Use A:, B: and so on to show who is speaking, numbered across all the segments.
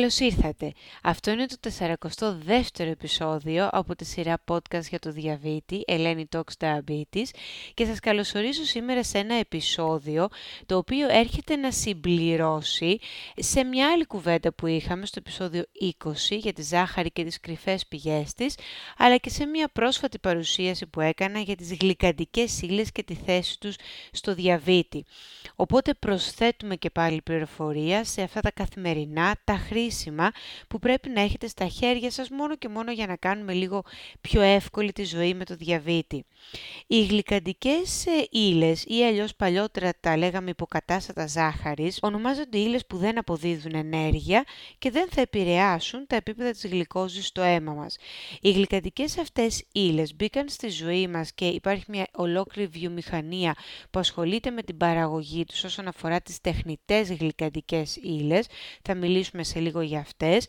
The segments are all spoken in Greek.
A: Καλώς ήρθατε. Αυτό είναι το 42ο επεισόδιο από τη σειρά podcast για το διαβήτη, Ελένη Talks Diabetes και σας καλωσορίζω σήμερα σε ένα επεισόδιο το οποίο έρχεται να συμπληρώσει σε μια άλλη κουβέντα που είχαμε στο επεισόδιο 20 για τη ζάχαρη και τις κρυφές πηγές της, αλλά και σε μια πρόσφατη παρουσίαση που έκανα για τις γλυκαντικές ύλες και τη θέση τους στο διαβήτη. Οπότε προσθέτουμε και πάλι πληροφορία σε αυτά τα καθημερινά, τα χρήσιμα που πρέπει να έχετε στα χέρια σας μόνο και μόνο για να κάνουμε λίγο πιο εύκολη τη ζωή με το διαβήτη. Οι γλυκαντικές ε, ύλες ή αλλιώς παλιότερα τα λέγαμε υποκατάστατα ζάχαρης ονομάζονται ύλες που δεν αποδίδουν ενέργεια και δεν θα επηρεάσουν τα επίπεδα της γλυκόζης στο αίμα μας. Οι γλυκαντικές αυτές ύλες μπήκαν στη ζωή μας και υπάρχει μια ολόκληρη βιομηχανία που ασχολείται με την παραγωγή τους όσον αφορά τις τεχνητές γλυκαντικές ύλες. Θα μιλήσουμε σε λίγο για αυτές.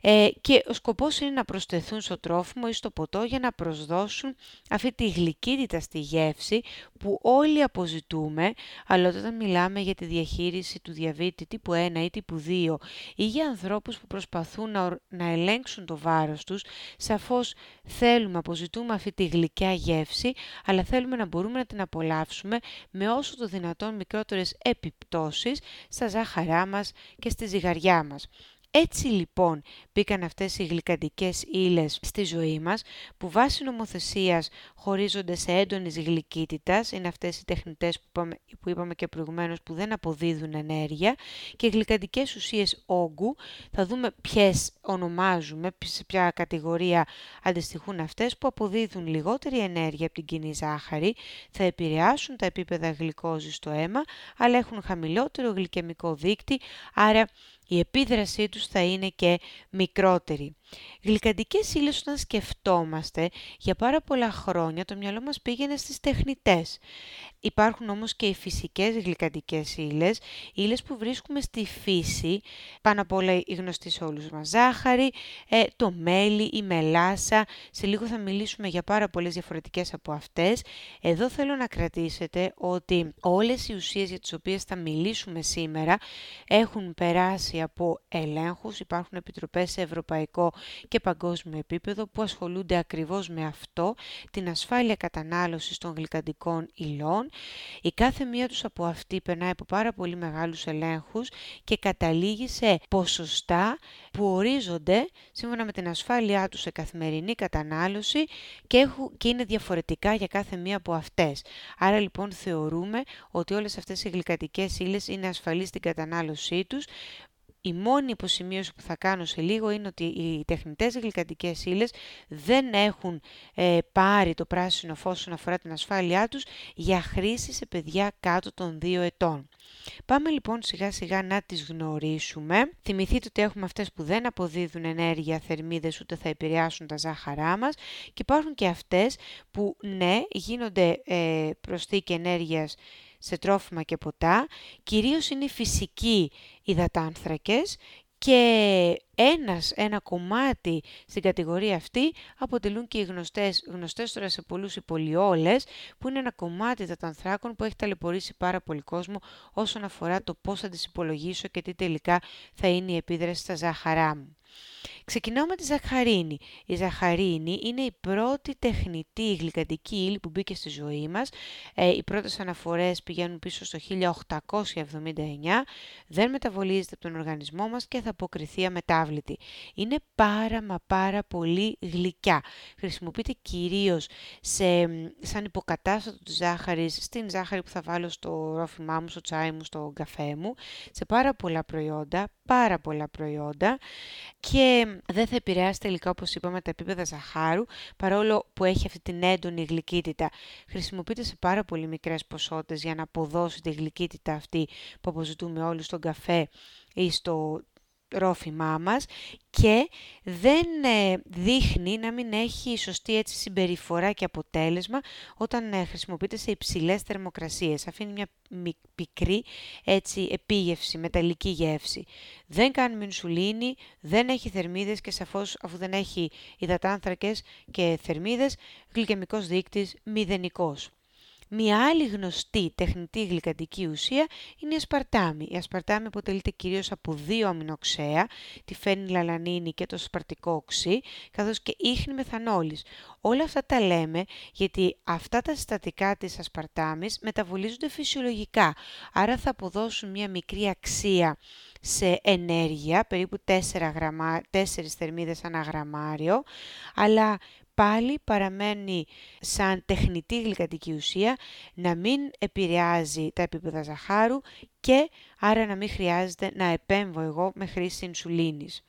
A: Ε, και ο σκοπός είναι να προσθεθούν στο τρόφιμο ή στο ποτό για να προσδώσουν αυτή τη γλυκύτητα στη γεύση που όλοι αποζητούμε, αλλά όταν μιλάμε για τη διαχείριση του διαβήτη τύπου 1 ή τύπου 2 ή για ανθρώπους που προσπαθούν να, να ελέγξουν το βάρος τους, σαφώς θέλουμε, αποζητούμε αυτή τη γλυκιά γεύση, αλλά θέλουμε να μπορούμε να την απολαύσουμε με όσο το δυνατόν μικρότερες επιπτώσεις στα ζάχαρά μας και στη ζυγαριά μας. Έτσι λοιπόν μπήκαν αυτές οι γλυκαντικές ύλες στη ζωή μας που βάσει νομοθεσίας χωρίζονται σε έντονης γλυκύτητας, είναι αυτές οι τεχνητές που είπαμε, που είπαμε και προηγουμένως που δεν αποδίδουν ενέργεια. Και γλυκαντικές ουσίες όγκου, θα δούμε ποιες ονομάζουμε, σε ποια κατηγορία αντιστοιχούν αυτές που αποδίδουν λιγότερη ενέργεια από την κοινή ζάχαρη, θα επηρεάσουν τα επίπεδα γλυκόζης στο αίμα, αλλά έχουν χαμηλότερο γλυκαιμικό δείκτη, άρα η επίδρασή τους θα είναι και μικρότερη. Γλυκαντικές ύλες όταν σκεφτόμαστε, για πάρα πολλά χρόνια το μυαλό μας πήγαινε στις τεχνητές. Υπάρχουν όμως και οι φυσικές γλυκαντικές ύλες, ύλες που βρίσκουμε στη φύση, πάνω απ' όλα η γνωστή σε όλους μας ζάχαρη, ε, το μέλι, η μελάσα, σε λίγο θα μιλήσουμε για πάρα πολλές διαφορετικές από αυτές. Εδώ θέλω να κρατήσετε ότι όλες οι ουσίες για τις οποίες θα μιλήσουμε σήμερα έχουν περάσει από ελέγχους, υπάρχουν επιτροπές σε ευρωπαϊκό και παγκόσμιο επίπεδο που ασχολούνται ακριβώς με αυτό, την ασφάλεια κατανάλωσης των γλυκαντικών υλών. Η κάθε μία τους από αυτή περνάει από πάρα πολύ μεγάλους ελέγχους και καταλήγει σε ποσοστά που ορίζονται σύμφωνα με την ασφάλειά τους σε καθημερινή κατανάλωση και, έχουν, και είναι διαφορετικά για κάθε μία από αυτές. Άρα λοιπόν θεωρούμε ότι όλες αυτές οι γλυκαντικές ύλες είναι ασφαλείς στην κατανάλωσή τους η μόνη υποσημείωση που θα κάνω σε λίγο είναι ότι οι τεχνητές γλυκαντικές ύλες δεν έχουν ε, πάρει το πράσινο φως όσον αφορά την ασφάλειά τους για χρήση σε παιδιά κάτω των 2 ετών. Πάμε λοιπόν σιγά σιγά να τις γνωρίσουμε. Θυμηθείτε ότι έχουμε αυτές που δεν αποδίδουν ενέργεια, θερμίδες, ούτε θα επηρεάσουν τα ζάχαρά μας και υπάρχουν και αυτές που ναι, γίνονται ε, προσθήκη ενέργειας σε τρόφιμα και ποτά, κυρίως είναι φυσικοί υδατάνθρακες και ένας, ένα κομμάτι στην κατηγορία αυτή αποτελούν και οι γνωστές, γνωστές τώρα σε πολλούς οι πολυόλες, που είναι ένα κομμάτι υδατανθράκων που έχει ταλαιπωρήσει πάρα πολύ κόσμο όσον αφορά το πώς θα τις υπολογίσω και τι τελικά θα είναι η επίδραση στα ζάχαρά μου. Ξεκινάω με τη ζαχαρίνη. Η ζαχαρίνη είναι η πρώτη τεχνητή γλυκαντική ύλη που μπήκε στη ζωή μας. Ε, οι πρώτες αναφορές πηγαίνουν πίσω στο 1879. Δεν μεταβολίζεται από τον οργανισμό μας και θα αποκριθεί αμετάβλητη. Είναι πάρα μα πάρα πολύ γλυκιά. Χρησιμοποιείται κυρίως σε, σαν υποκατάστατο της ζάχαρης, στην ζάχαρη που θα βάλω στο ρόφημά μου, στο τσάι μου, στο καφέ μου, σε πάρα πολλά προϊόντα, πάρα πολλά προϊόντα και δεν θα επηρεάσει τελικά όπως είπαμε τα επίπεδα ζαχάρου παρόλο που έχει αυτή την έντονη γλυκύτητα. Χρησιμοποιείται σε πάρα πολύ μικρές ποσότητες για να αποδώσει τη γλυκύτητα αυτή που αποζητούμε όλοι στον καφέ ή στο ρόφημά μας και δεν ε, δείχνει να μην έχει σωστή έτσι συμπεριφορά και αποτέλεσμα όταν ε, χρησιμοποιείται σε υψηλές θερμοκρασίες. Αφήνει μια πικρή έτσι επίγευση, μεταλλική γεύση. Δεν κάνει μινσουλίνη, δεν έχει θερμίδες και σαφώς αφού δεν έχει υδατάνθρακες και θερμίδες, γλυκαιμικός δείκτης μηδενικός. Μία άλλη γνωστή τεχνητή γλυκαντική ουσία είναι η ασπαρτάμι. Η ασπαρτάμι αποτελείται κυρίως από δύο αμινοξέα, τη φένιλαλανίνη και το σπαρτικό οξύ, καθώς και ίχνη μεθανόλης. Όλα αυτά τα λέμε γιατί αυτά τα συστατικά της ασπαρτάμης μεταβολίζονται φυσιολογικά, άρα θα αποδώσουν μια μικρή αξία σε ενέργεια, περίπου 4, γραμμα... 4 θερμίδες ανά γραμμάριο, αλλά πάλι παραμένει σαν τεχνητή γλυκαντική ουσία να μην επηρεάζει τα επίπεδα ζαχάρου και άρα να μην χρειάζεται να επέμβω εγώ με χρήση ινσουλίνης.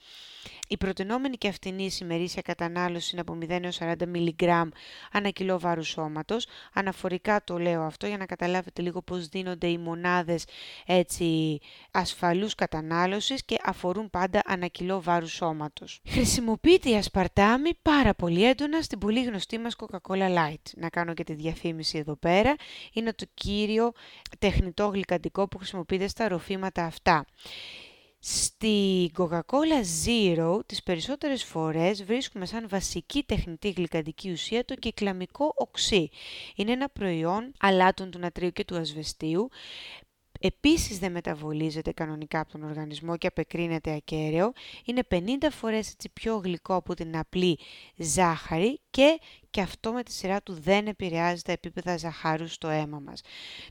A: Η προτενόμενη και αυτινή ημερήσια κατανάλωση είναι από 0 έως 40 mg ανά κιλό βάρους σώματος. Αναφορικά το λέω αυτό για να καταλάβετε λίγο πώς δίνονται οι μονάδες έτσι, ασφαλούς κατανάλωσης και αφορούν πάντα ανά κιλό βάρους σώματος. Χρησιμοποιείται η ασπαρτάμι πάρα πολύ έντονα στην πολύ γνωστή μας Coca-Cola Light. Να κάνω και τη διαφήμιση εδώ πέρα. Είναι το κύριο τεχνητό γλυκαντικό που χρησιμοποιείται στα ροφήματα αυτά. Στη Coca-Cola Zero τις περισσότερες φορές βρίσκουμε σαν βασική τεχνητή γλυκαντική ουσία το κυκλαμικό οξύ. Είναι ένα προϊόν αλάτων του νατρίου και του ασβεστίου επίσης δεν μεταβολίζεται κανονικά από τον οργανισμό και απεκρίνεται ακέραιο, είναι 50 φορές έτσι πιο γλυκό από την απλή ζάχαρη και και αυτό με τη σειρά του δεν επηρεάζει τα επίπεδα ζαχάρου στο αίμα μας.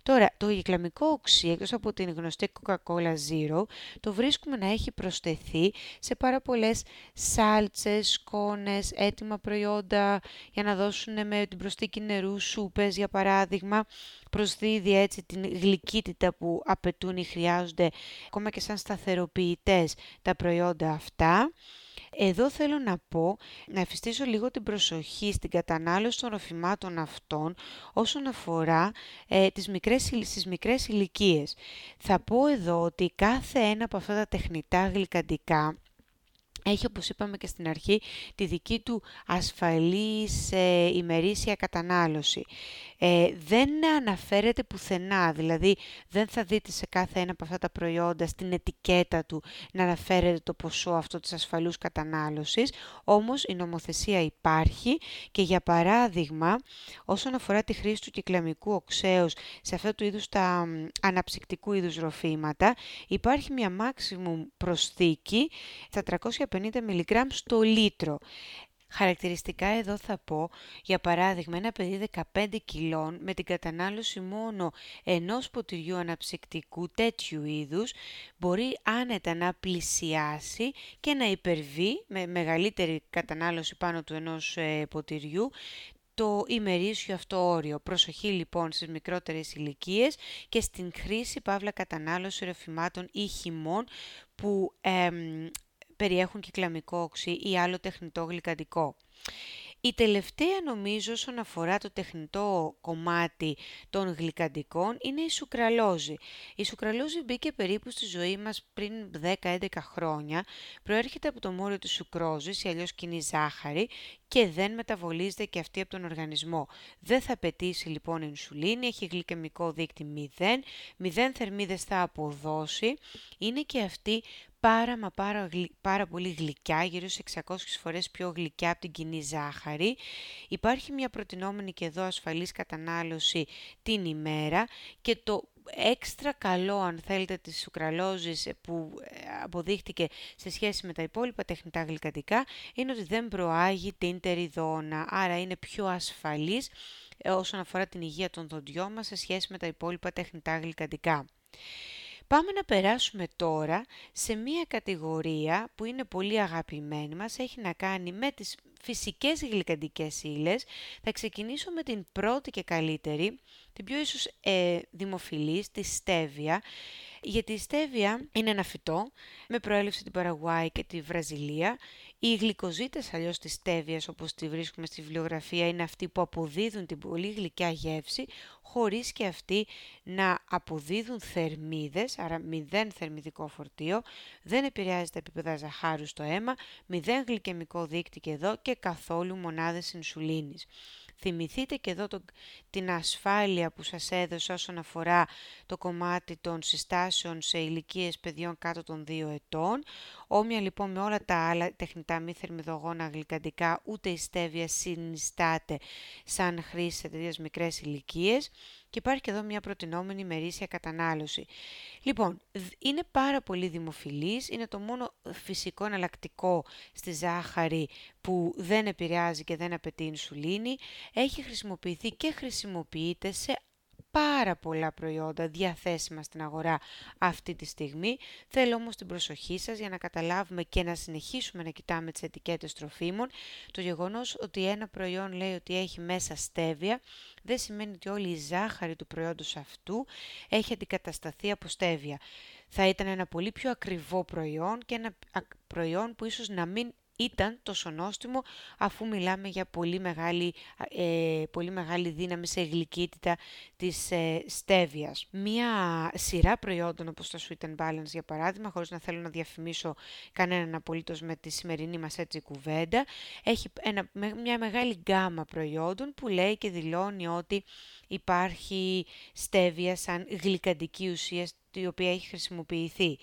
A: Τώρα, το γυκλαμικό οξύ, εκτός από την γνωστή Coca-Cola Zero, το βρίσκουμε να έχει προσθεθεί σε πάρα πολλές σάλτσες, σκόνες, έτοιμα προϊόντα για να δώσουν με την προστίκη νερού, σούπες για παράδειγμα. Προσδίδει έτσι την γλυκύτητα που απαιτούν ή χρειάζονται ακόμα και σαν σταθεροποιητές τα προϊόντα αυτά. Εδώ θέλω να πω, να εφιστήσω λίγο την προσοχή στην κατανάλωση των ροφημάτων αυτών όσον αφορά ε, τις μικρές, στις μικρές ηλικίες. Θα πω εδώ ότι κάθε ένα από αυτά τα τεχνητά γλυκαντικά έχει, όπως είπαμε και στην αρχή, τη δική του ασφαλής ε, ημερήσια κατανάλωση. Ε, δεν αναφέρεται πουθενά, δηλαδή δεν θα δείτε σε κάθε ένα από αυτά τα προϊόντα στην ετικέτα του να αναφέρεται το ποσό αυτό της ασφαλούς κατανάλωσης, όμως η νομοθεσία υπάρχει και για παράδειγμα όσον αφορά τη χρήση του κυκλαμικού οξέως σε αυτά του είδους τα αναψυκτικού είδους ροφήματα, υπάρχει μια maximum προσθήκη στα 350 μιλιγκράμμ στο λίτρο. Χαρακτηριστικά εδώ θα πω, για παράδειγμα, ένα παιδί 15 κιλών με την κατανάλωση μόνο ενός ποτηριού αναψυκτικού τέτοιου είδους μπορεί άνετα να πλησιάσει και να υπερβεί με μεγαλύτερη κατανάλωση πάνω του ενός ε, ποτηριού το ημερήσιο αυτό όριο. Προσοχή λοιπόν στις μικρότερες ηλικίες και στην χρήση παύλα κατανάλωση ρεφημάτων ή χυμών που περιέχουν κυκλαμικό οξύ ή άλλο τεχνητό γλυκαντικό. Η τελευταία νομίζω όσον αφορά το τεχνητό κομμάτι των γλυκαντικών είναι η σουκραλόζη. Η σουκραλόζη μπήκε περίπου στη ζωή μας πριν 10-11 χρόνια, προέρχεται από το μόριο της σουκρόζης ή αλλιώς κοινή ζάχαρη και δεν μεταβολίζεται και αυτή από τον οργανισμό. Δεν θα πετύσει λοιπόν η ινσουλίνη, έχει γλυκαιμικό δείκτη 0, 0 θερμίδες θα αποδώσει, είναι και αυτή πάρα μα πάρα, πάρα πολύ γλυκιά, γύρω σε 600 φορές πιο γλυκιά από την κοινή ζάχαρη. Υπάρχει μια προτινόμενη και εδώ ασφαλής κατανάλωση την ημέρα και το έξτρα καλό αν θέλετε της σουκραλόζης που ε, αποδείχτηκε σε σχέση με τα υπόλοιπα τεχνητά γλυκαντικά είναι ότι δεν προάγει την τεριδόνα, άρα είναι πιο ασφαλής ε, όσον αφορά την υγεία των δοντιών μας σε σχέση με τα υπόλοιπα τεχνητά γλυκαντικά. Πάμε να περάσουμε τώρα σε μία κατηγορία που είναι πολύ αγαπημένη μας, έχει να κάνει με τις φυσικές γλυκαντικές ύλες. Θα ξεκινήσω με την πρώτη και καλύτερη, την πιο ίσως ε, δημοφιλής, τη στέβια, γιατί η στέβια είναι ένα φυτό με προέλευση την Παραγουάη και τη Βραζιλία. Οι γλυκοζήτες αλλιώς της στέβιας όπως τη βρίσκουμε στη βιβλιογραφία είναι αυτοί που αποδίδουν την πολύ γλυκιά γεύση χωρίς και αυτοί να αποδίδουν θερμίδες, άρα μηδέν θερμιδικό φορτίο, δεν επηρεάζει τα επίπεδα ζαχάρου στο αίμα, μηδέν γλυκαιμικό δείκτη και εδώ και καθόλου μονάδες ινσουλίνης. Θυμηθείτε και εδώ το, την ασφάλεια που σας έδωσα όσον αφορά το κομμάτι των συστάσεων σε ηλικίες παιδιών κάτω των 2 ετών. Όμοια λοιπόν με όλα τα άλλα τεχνητά μη θερμιδογόνα γλυκαντικά, ούτε η στέβια συνιστάται σαν χρήση σε τέτοιες μικρές ηλικίες. Και υπάρχει και εδώ μια προτινόμενη μερίσια κατανάλωση. Λοιπόν, είναι πάρα πολύ δημοφιλής, είναι το μόνο φυσικό εναλλακτικό στη ζάχαρη που δεν επηρεάζει και δεν απαιτεί ινσουλίνη. Έχει χρησιμοποιηθεί και χρησιμοποιείται σε πάρα πολλά προϊόντα διαθέσιμα στην αγορά αυτή τη στιγμή. Θέλω όμως την προσοχή σας για να καταλάβουμε και να συνεχίσουμε να κοιτάμε τις ετικέτες τροφίμων. Το γεγονός ότι ένα προϊόν λέει ότι έχει μέσα στέβια δεν σημαίνει ότι όλη η ζάχαρη του προϊόντος αυτού έχει αντικατασταθεί από στέβια. Θα ήταν ένα πολύ πιο ακριβό προϊόν και ένα προϊόν που ίσως να μην ήταν τόσο νόστιμο αφού μιλάμε για πολύ μεγάλη, ε, πολύ μεγάλη δύναμη σε γλυκύτητα της ε, στέβιας. Μία σειρά προϊόντων όπως το Sweet and Balance για παράδειγμα, χωρίς να θέλω να διαφημίσω κανέναν απολύτως με τη σημερινή μας έτσι κουβέντα, έχει ένα, μια μεγάλη γκάμα προϊόντων που λέει και δηλώνει ότι υπάρχει στέβια σαν γλυκαντική ουσία η οποία έχει χρησιμοποιηθεί.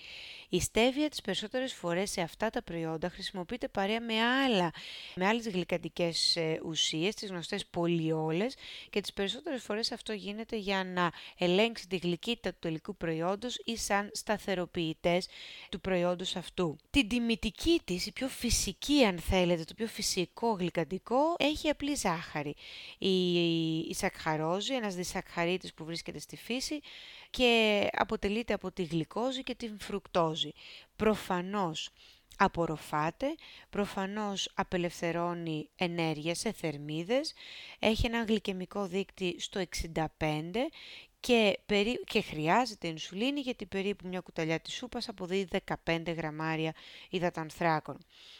A: Η στέβια τις περισσότερες φορές σε αυτά τα προϊόντα χρησιμοποιείται παρέα με, άλλα, με άλλες γλυκαντικές ε, ουσίες, τις γνωστές πολυόλες και τις περισσότερες φορές αυτό γίνεται για να ελέγξει τη γλυκύτητα του τελικού προϊόντος ή σαν σταθεροποιητές του προϊόντος αυτού. Την τιμητική της, η πιο φυσική αν θέλετε, το πιο φυσικό γλυκαντικό, έχει απλή ζάχαρη. Η, η σακχαρόζη, ένας δισακχαρίτης που βρίσκεται στη φύση και αποτελείται από τη γλυκόζη και την φρουκτόζη. Προφανώς απορροφάται, προφανώς απελευθερώνει ενέργεια σε θερμίδες, έχει ένα γλυκαιμικό δείκτη στο 65 και, περί... και χρειάζεται ινσουλίνη γιατί περίπου μια κουταλιά της σούπας αποδίδει 15 γραμμάρια υδατανθράκων.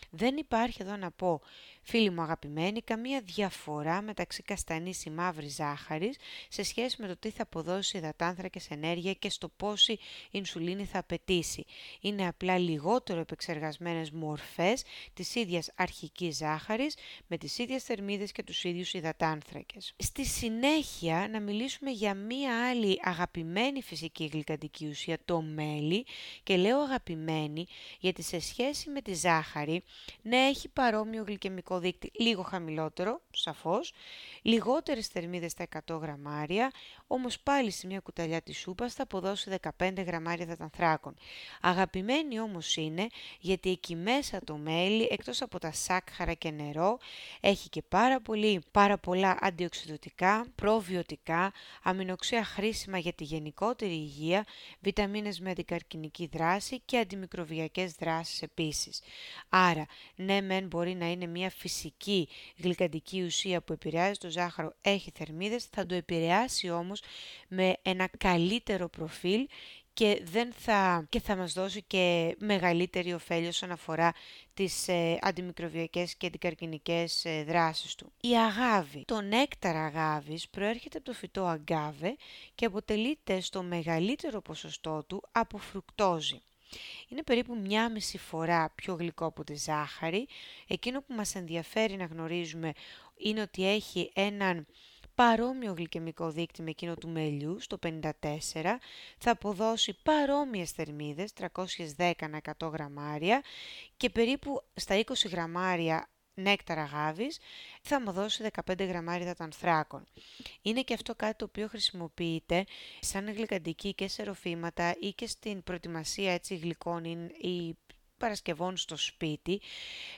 A: Δεν υπάρχει εδώ να πω, φίλοι μου αγαπημένοι, καμία διαφορά μεταξύ καστανής ή μαύρης ζάχαρης σε σχέση με το τι θα αποδώσει υδατάνθρακες ενέργεια και στο πόση ινσουλίνη θα απαιτήσει. Είναι απλά λιγότερο επεξεργασμένες μορφές της ίδιας αρχικής ζάχαρης με τις ίδιες θερμίδες και τους ίδιους υδατάνθρακες. Στη συνέχεια να μιλήσουμε για μία άλλη αγαπημένη φυσική γλυκαντική ουσία, το μέλι και λέω αγαπημένη γιατί σε σχέση με τη ζάχαρη ναι, έχει παρόμοιο γλυκαιμικό δείκτη, λίγο χαμηλότερο, σαφώς, λιγότερες θερμίδες στα 100 γραμμάρια, όμως πάλι σε μια κουταλιά της σούπας θα αποδώσει 15 γραμμάρια δατανθράκων. Αγαπημένη όμως είναι γιατί εκεί μέσα το μέλι, εκτός από τα σάκχαρα και νερό, έχει και πάρα, πολύ, πάρα πολλά αντιοξυδοτικά, προβιωτικά, αμινοξέα χρήσιμα για τη γενικότερη υγεία, βιταμίνες με αντικαρκυνική δράση και αντιμικροβιακές δράσεις επίσης. Άρα, ναι μεν μπορεί να είναι μια φυσική γλυκαντική ουσία που επηρεάζει το ζάχαρο, έχει θερμίδες, θα το επηρεάσει όμως με ένα καλύτερο προφίλ και, δεν θα, και θα μας δώσει και μεγαλύτερη ωφέλη όσον αφορά τις ε, αντιμικροβιακές και αντικαρκυνικές ε, δράσεις του. Η αγάβη. Το νέκταρα αγάβης προέρχεται από το φυτό αγκάβε και αποτελείται στο μεγαλύτερο ποσοστό του από φρουκτόζη. Είναι περίπου μία μισή φορά πιο γλυκό από τη ζάχαρη. Εκείνο που μας ενδιαφέρει να γνωρίζουμε είναι ότι έχει έναν παρόμοιο γλυκαιμικό δείκτη με εκείνο του μελιού στο 54, θα αποδώσει παρόμοιες θερμίδες, 310 100 γραμμάρια και περίπου στα 20 γραμμάρια νέκταρα αγάβης θα μου δώσει 15 γραμμάρια υδατανθράκων. Είναι και αυτό κάτι το οποίο χρησιμοποιείται σαν γλυκαντική και σε ροφήματα ή και στην προετοιμασία έτσι γλυκών ή παρασκευών στο σπίτι.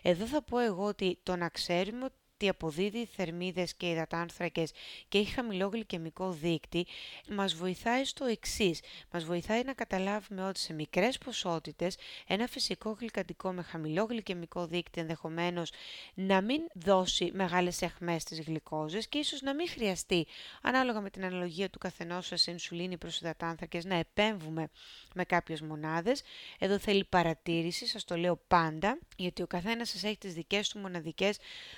A: Εδώ θα πω εγώ ότι το να ξέρουμε ότι αποδίδει θερμίδες και υδατάνθρακες και έχει χαμηλό γλυκαιμικό δείκτη, μας βοηθάει στο εξής. Μας βοηθάει να καταλάβουμε ότι σε μικρές ποσότητες ένα φυσικό γλυκαντικό με χαμηλό γλυκαιμικό δείκτη ενδεχομένως να μην δώσει μεγάλες εχμές στις γλυκόζες και ίσως να μην χρειαστεί, ανάλογα με την αναλογία του καθενός σε ινσουλίνη προς υδατάνθρακες, να επέμβουμε με κάποιες μονάδες. Εδώ θέλει παρατήρηση, σας το λέω πάντα, γιατί ο καθένας σας έχει τις δικές του μοναδικές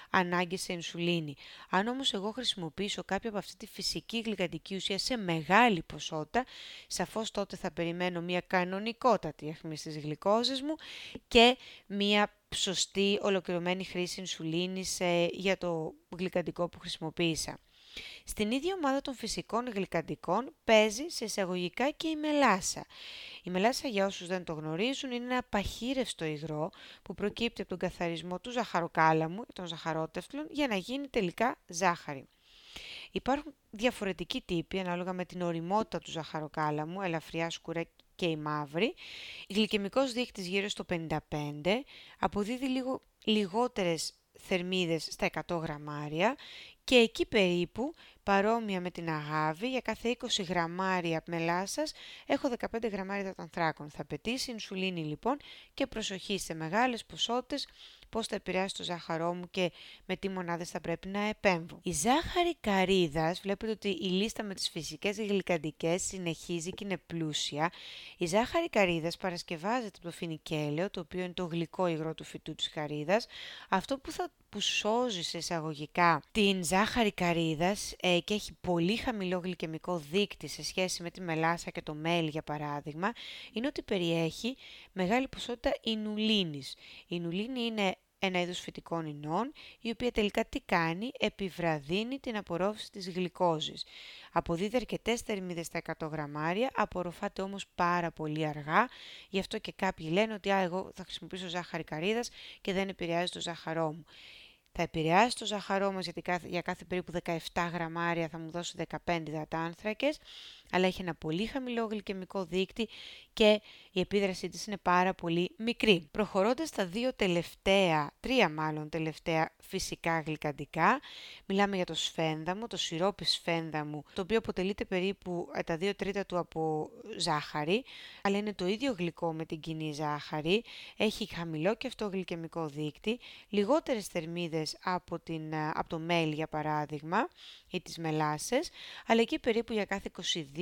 A: ανάγκες ανάγκης σε ινσουλίνη. Αν όμως εγώ χρησιμοποιήσω κάποια από αυτή τη φυσική γλυκαντική ουσία σε μεγάλη ποσότητα, σαφώς τότε θα περιμένω μια κανονικότατη αιχμή στις γλυκόζες μου και μια σωστή ολοκληρωμένη χρήση ινσουλίνης ε, για το γλυκαντικό που χρησιμοποίησα. Στην ίδια ομάδα των φυσικών γλυκαντικών παίζει σε εισαγωγικά και η μελάσα. Η μελάσα για όσους δεν το γνωρίζουν είναι ένα παχύρευστο υγρό που προκύπτει από τον καθαρισμό του ζαχαροκάλαμου, των ζαχαρότευτλων, για να γίνει τελικά ζάχαρη. Υπάρχουν διαφορετικοί τύποι ανάλογα με την οριμότητα του ζαχαροκάλαμου, ελαφριά, σκούρα και η μαύρη. Η γλυκαιμικός δείκτης γύρω στο 55 αποδίδει λίγο λιγότερες θερμίδες στα 100 γραμμάρια και εκεί περίπου, παρόμοια με την αγάβη, για κάθε 20 γραμμάρια μελάσας έχω 15 γραμμάρια υδατανθράκων. Θα πετύσει ινσουλίνη λοιπόν και προσοχή σε μεγάλες ποσότητες πώς θα επηρεάσει το ζάχαρό μου και με τι μονάδες θα πρέπει να επέμβω. Η ζάχαρη καρύδας, βλέπετε ότι η λίστα με τις φυσικές γλυκαντικές συνεχίζει και είναι πλούσια. Η ζάχαρη καρύδας παρασκευάζεται από το φινικέλαιο, το οποίο είναι το γλυκό υγρό του φυτού της καρύδας. Αυτό που θα που σώζει σε εισαγωγικά την ζάχαρη καρύδας ε, και έχει πολύ χαμηλό γλυκαιμικό δείκτη σε σχέση με τη μελάσα και το μέλι για παράδειγμα, είναι ότι περιέχει μεγάλη ποσότητα ινουλίνης. Η ινουλίνη είναι ένα είδος φυτικών ινών, η οποία τελικά τι κάνει, επιβραδύνει την απορρόφηση της γλυκόζης. Αποδίδει αρκετές θερμίδες στα 100 γραμμάρια, απορροφάται όμως πάρα πολύ αργά, γι' αυτό και κάποιοι λένε ότι Α, εγώ θα χρησιμοποιήσω ζάχαρη καρύδας και δεν επηρεάζει το ζάχαρό μου. Θα επηρεάσει το ζάχαρό μας γιατί για κάθε περίπου 17 γραμμάρια θα μου δώσει 15 υδατάνθρακες, αλλά έχει ένα πολύ χαμηλό γλυκαιμικό δείκτη και η επίδρασή της είναι πάρα πολύ μικρή. Προχωρώντας στα δύο τελευταία, τρία μάλλον τελευταία φυσικά γλυκαντικά, μιλάμε για το σφένδαμο, το σιρόπι σφένδαμου, το οποίο αποτελείται περίπου ε, τα δύο τρίτα του από ζάχαρη, αλλά είναι το ίδιο γλυκό με την κοινή ζάχαρη, έχει χαμηλό και αυτό γλυκαιμικό δείκτη, λιγότερες θερμίδες από, την, ε, από το μέλι για παράδειγμα ή τις μελάσες, αλλά εκεί περίπου για κάθε 22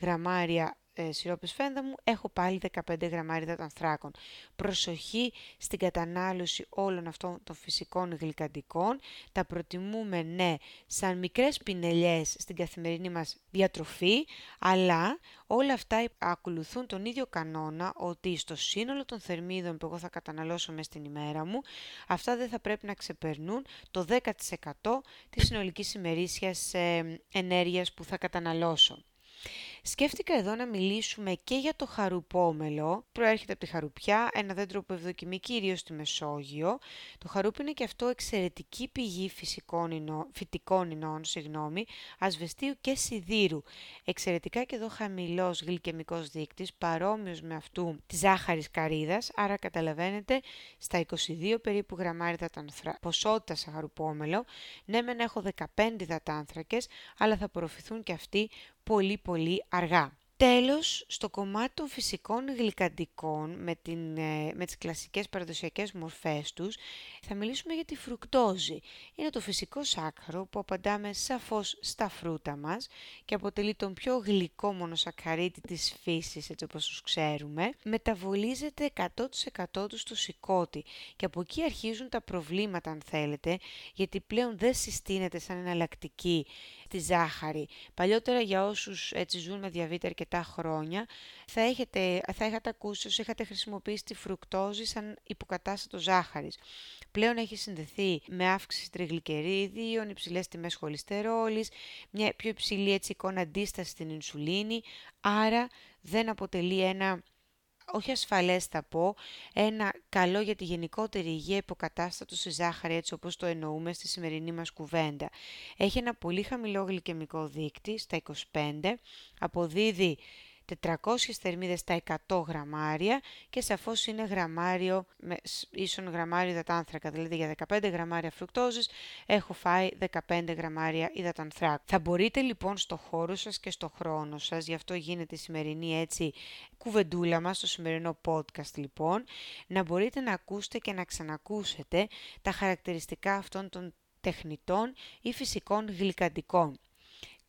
A: γραμμάρια ε, σιρόπες φένδαμου έχω πάλι 15 γραμμάρια υδατανθράκων. Προσοχή στην κατανάλωση όλων αυτών των φυσικών γλυκαντικών. Τα προτιμούμε ναι σαν μικρές πινελιές στην καθημερινή μας διατροφή, αλλά όλα αυτά ακολουθούν τον ίδιο κανόνα ότι στο σύνολο των θερμίδων που εγώ θα καταναλώσω μέσα στην ημέρα μου, αυτά δεν θα πρέπει να ξεπερνούν το 10% της συνολικής ημερήσιας ε, ενέργειας που θα καταναλώσω. Σκέφτηκα εδώ να μιλήσουμε και για το χαρουπόμελο. Προέρχεται από τη χαρουπιά, ένα δέντρο που ευδοκιμεί κυρίως στη Μεσόγειο. Το χαρούπι είναι και αυτό εξαιρετική πηγή φυσικών ινών, φυτικών ινών, συγγνώμη, ασβεστίου και σιδήρου. Εξαιρετικά και εδώ χαμηλός γλυκαιμικός δείκτης, παρόμοιος με αυτού της ζάχαρης καρύδας, άρα καταλαβαίνετε στα 22 περίπου γραμμάρια ποσότητα σε χαρουπόμελο. Ναι, μεν έχω 15 υδατάνθρακες, αλλά θα απορροφηθούν και αυτοί πολύ πολύ αργά. Τέλος, στο κομμάτι των φυσικών γλυκαντικών με, την, ε, με τις κλασικές παραδοσιακές μορφές τους, θα μιλήσουμε για τη φρουκτόζη. Είναι το φυσικό σάκχαρο που απαντάμε σαφώς στα φρούτα μας και αποτελεί τον πιο γλυκό μονοσακαρίτη της φύσης, έτσι όπως τους ξέρουμε. Μεταβολίζεται 100% τους στο σηκώτη και από εκεί αρχίζουν τα προβλήματα αν θέλετε, γιατί πλέον δεν συστήνεται σαν εναλλακτική τη ζάχαρη. Παλιότερα για όσους έτσι ζουν με διαβήτη αρκετά χρόνια θα, έχετε, θα έχετε ακούσει ότι είχατε χρησιμοποιήσει τη φρουκτόζη σαν υποκατάστατο ζάχαρης. Πλέον έχει συνδεθεί με αύξηση τριγλικερίδίων, υψηλές τιμές χολυστερόλης, μια πιο υψηλή έτσι εικόνα αντίστασης στην ινσουλίνη, άρα δεν αποτελεί ένα όχι ασφαλές θα πω, ένα καλό για τη γενικότερη υγεία υποκατάστατο σε ζάχαρη έτσι όπως το εννοούμε στη σημερινή μας κουβέντα. Έχει ένα πολύ χαμηλό γλυκαιμικό δείκτη στα 25, αποδίδει 400 θερμίδες στα 100 γραμμάρια και σαφώς είναι γραμμάριο με ίσον γραμμάριο υδατάνθρακα, δηλαδή για 15 γραμμάρια φρουκτόζης έχω φάει 15 γραμμάρια υδατανθράκα. Θα μπορείτε λοιπόν στο χώρο σας και στο χρόνο σας, γι' αυτό γίνεται η σημερινή έτσι κουβεντούλα μας, το σημερινό podcast λοιπόν, να μπορείτε να ακούσετε και να ξανακούσετε τα χαρακτηριστικά αυτών των τεχνητών ή φυσικών γλυκαντικών.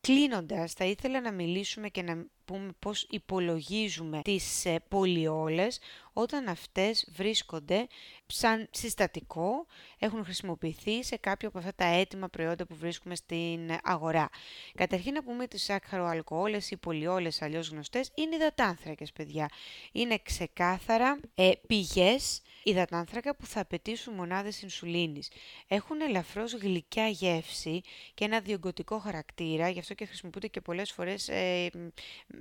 A: Κλείνοντας, θα ήθελα να μιλήσουμε και να πούμε πώς υπολογίζουμε τις ε, πολιόλες όταν αυτές βρίσκονται σαν συστατικό, έχουν χρησιμοποιηθεί σε κάποιο από αυτά τα έτοιμα προϊόντα που βρίσκουμε στην αγορά. Καταρχήν να πούμε ότι οι σάκχαρο-αλκοόλες ή πολιόλες αλλιώς γνωστές είναι υδατάνθρακες, παιδιά. Είναι ξεκάθαρα ε, πηγές υδατάνθρακα που θα απαιτήσουν μονάδες ινσουλίνης. Έχουν ελαφρώς γλυκιά γεύση και ένα διογκωτικό χαρακτήρα, γι' αυτό και χρησιμοποιούνται και πολλές φορές ε,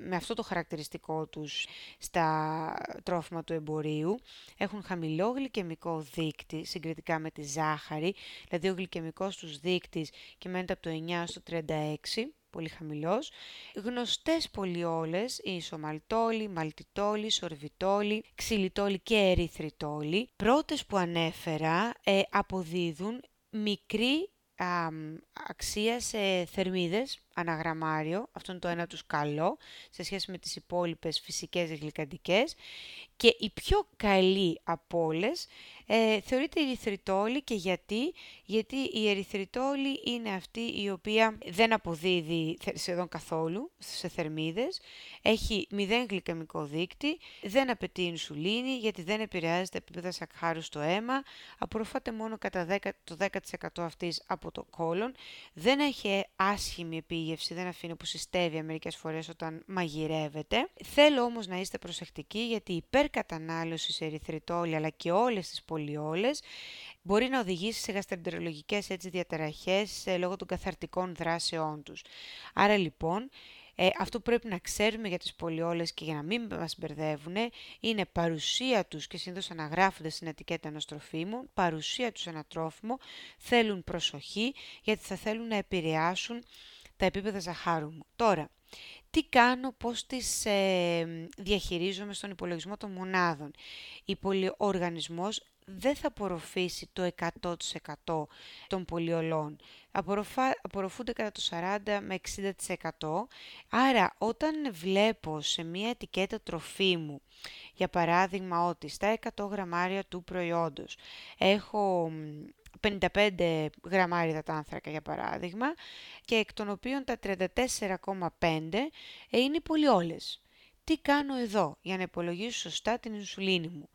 A: με αυτό το χαρακτηριστικό τους στα τρόφιμα του εμπορίου. Έχουν χαμηλό γλυκαιμικό δείκτη συγκριτικά με τη ζάχαρη, δηλαδή ο γλυκαιμικός τους δείκτης κυμαίνεται από το 9 στο 36 πολύ χαμηλός. Γνωστές πολυόλες, η ισομαλτόλη, μαλτιτόλη, σορβιτόλη, ξυλιτόλη και ερυθριτόλη. Πρώτες που ανέφερα ε, αποδίδουν μικρή αξία σε θερμίδες αναγραμμάριο, αυτό είναι το ένα τους καλό, σε σχέση με τις υπόλοιπες φυσικές γλυκαντικές. Και η πιο καλή από όλες ε, θεωρείται η ερυθριτόλη και γιατί, γιατί η ερυθριτόλη είναι αυτή η οποία δεν αποδίδει σχεδόν καθόλου σε θερμίδες, έχει μηδέν γλυκαμικό δείκτη, δεν απαιτεί ινσουλίνη γιατί δεν επηρεάζεται επίπεδα σακχάρου στο αίμα, απορροφάται μόνο κατά 10, το 10% αυτής από το κόλον, δεν έχει άσχημη επίγευση, δεν αφήνει που συστεύει μερικές φορές όταν μαγειρεύεται. Θέλω όμως να είστε προσεκτικοί γιατί η υπερκατανάλωση σε ερυθριτόλη αλλά και όλες τις πολυόλες μπορεί να οδηγήσει σε γαστρεντερολογικές έτσι διαταραχές ε, λόγω των καθαρτικών δράσεών τους. Άρα λοιπόν ε, αυτό που πρέπει να ξέρουμε για τις πολυόλες και για να μην μας μπερδεύουν είναι παρουσία τους και συνήθως αναγράφονται στην ετικέτα ενός τροφίμου, παρουσία τους σε ένα τρόφιμο, θέλουν προσοχή γιατί θα θέλουν να επηρεάσουν τα επίπεδα ζαχάρου μου. Τώρα, τι κάνω, πώς τις ε, διαχειρίζομαι στον υπολογισμό των μονάδων. Ο πολυοργανισμός δεν θα απορροφήσει το 100% των πολιολών. Απορροφά, απορροφούνται κατά το 40 με 60%. Άρα όταν βλέπω σε μία ετικέτα τροφίμου, για παράδειγμα ότι στα 100 γραμμάρια του προϊόντος έχω 55 γραμμάρια άνθρακα για παράδειγμα και εκ των οποίων τα 34,5 είναι οι πολιόλες. Τι κάνω εδώ για να υπολογίσω σωστά την ινσουλίνη μου;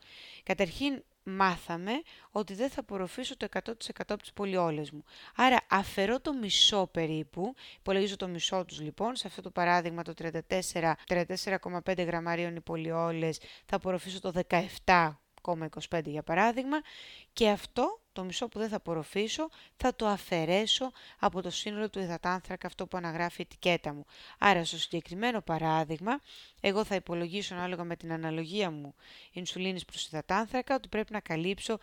A: Καταρχήν μάθαμε ότι δεν θα απορροφήσω το 100% από τις πολυόλες μου. Άρα αφαιρώ το μισό περίπου, υπολογίζω το μισό τους λοιπόν, σε αυτό το παράδειγμα το 34, 34,5 γραμμαρίων οι πολυόλες θα απορροφήσω το 17,25 για παράδειγμα και αυτό το μισό που δεν θα απορροφήσω θα το αφαιρέσω από το σύνολο του υδατάνθρακα αυτό που αναγράφει η ετικέτα μου. Άρα στο συγκεκριμένο παράδειγμα, εγώ θα υπολογίσω ανάλογα με την αναλογία μου ινσουλίνης προς υδατάνθρακα ότι πρέπει να καλύψω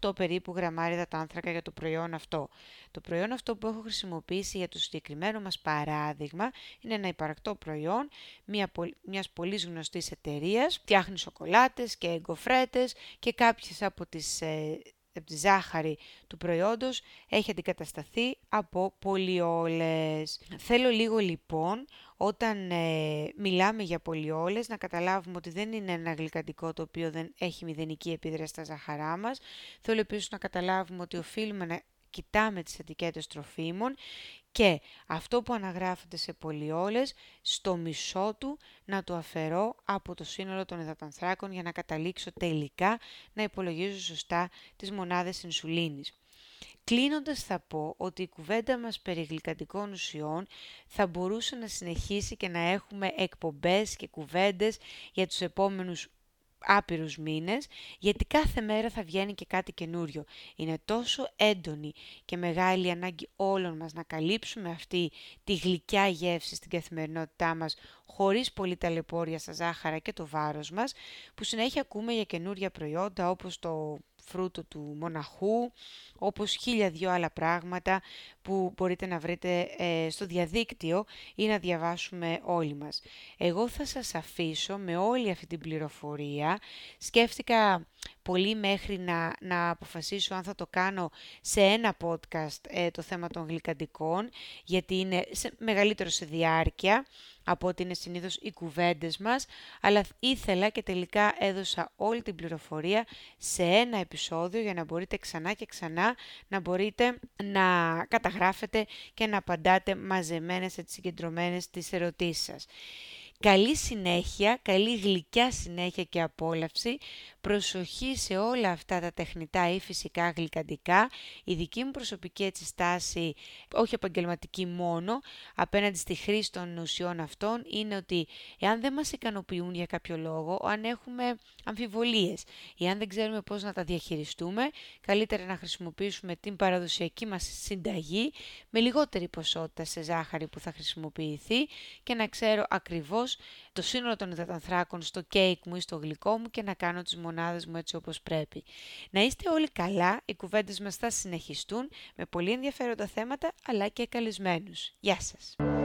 A: 38 περίπου γραμμάρια υδατάνθρακα για το προϊόν αυτό. Το προϊόν αυτό που έχω χρησιμοποιήσει για το συγκεκριμένο μας παράδειγμα είναι ένα υπαρκτό προϊόν μια, μιας πολύς γνωστής εταιρείας, φτιάχνει σοκολάτες και εγκοφρέτες και κάποιες από τις ε, από τη ζάχαρη του προϊόντος έχει αντικατασταθεί από πολυόλες. Θέλω λίγο λοιπόν όταν ε, μιλάμε για πολυόλες να καταλάβουμε ότι δεν είναι ένα γλυκαντικό το οποίο δεν έχει μηδενική επίδραση στα ζάχαρά μας. Θέλω επίσης να καταλάβουμε ότι οφείλουμε να κοιτάμε τις ετικέτες τροφίμων και αυτό που αναγράφεται σε πολυόλες στο μισό του να το αφαιρώ από το σύνολο των υδατανθράκων για να καταλήξω τελικά να υπολογίζω σωστά τις μονάδες ινσουλίνης. Κλείνοντας θα πω ότι η κουβέντα μας περί γλυκαντικών ουσιών θα μπορούσε να συνεχίσει και να έχουμε εκπομπές και κουβέντες για τους επόμενους άπειρους μήνες, γιατί κάθε μέρα θα βγαίνει και κάτι καινούριο. Είναι τόσο έντονη και μεγάλη ανάγκη όλων μας να καλύψουμε αυτή τη γλυκιά γεύση στην καθημερινότητά μας, χωρίς πολύ ταλαιπώρια στα ζάχαρα και το βάρος μας, που συνέχεια ακούμε για καινούρια προϊόντα όπως το φρούτο του μοναχού, όπως χίλια δυο άλλα πράγματα που μπορείτε να βρείτε ε, στο διαδίκτυο ή να διαβάσουμε όλοι μας. Εγώ θα σας αφήσω με όλη αυτή την πληροφορία. Σκέφτηκα πολύ μέχρι να, να αποφασίσω αν θα το κάνω σε ένα podcast ε, το θέμα των γλυκαντικών, γιατί είναι σε, μεγαλύτερο σε διάρκεια από ότι είναι συνήθως οι κουβέντες μας, αλλά ήθελα και τελικά έδωσα όλη την πληροφορία σε ένα επεισόδιο για να μπορείτε ξανά και ξανά να μπορείτε να καταγράφετε και να απαντάτε μαζεμένες, έτσι συγκεντρωμένες τις ερωτήσεις σας. Καλή συνέχεια, καλή γλυκιά συνέχεια και απόλαυση. Προσοχή σε όλα αυτά τα τεχνητά ή φυσικά γλυκαντικά. Η δική μου προσωπική έτσι στάση, όχι επαγγελματική μόνο, απέναντι στη χρήση των ουσιών αυτών, είναι ότι εάν δεν μας ικανοποιούν για κάποιο λόγο, αν έχουμε αμφιβολίες ή αν δεν ξέρουμε πώς να τα διαχειριστούμε, καλύτερα να χρησιμοποιήσουμε την παραδοσιακή μας συνταγή με λιγότερη ποσότητα σε ζάχαρη που θα χρησιμοποιηθεί και να ξέρω ακριβώς το σύνολο των υδατανθράκων στο κέικ μου ή στο γλυκό μου και να κάνω τις μονάδες μου έτσι όπως πρέπει. Να είστε όλοι καλά, οι κουβέντες μας θα συνεχιστούν με πολύ ενδιαφέροντα θέματα αλλά και καλεσμένους. Γεια σας!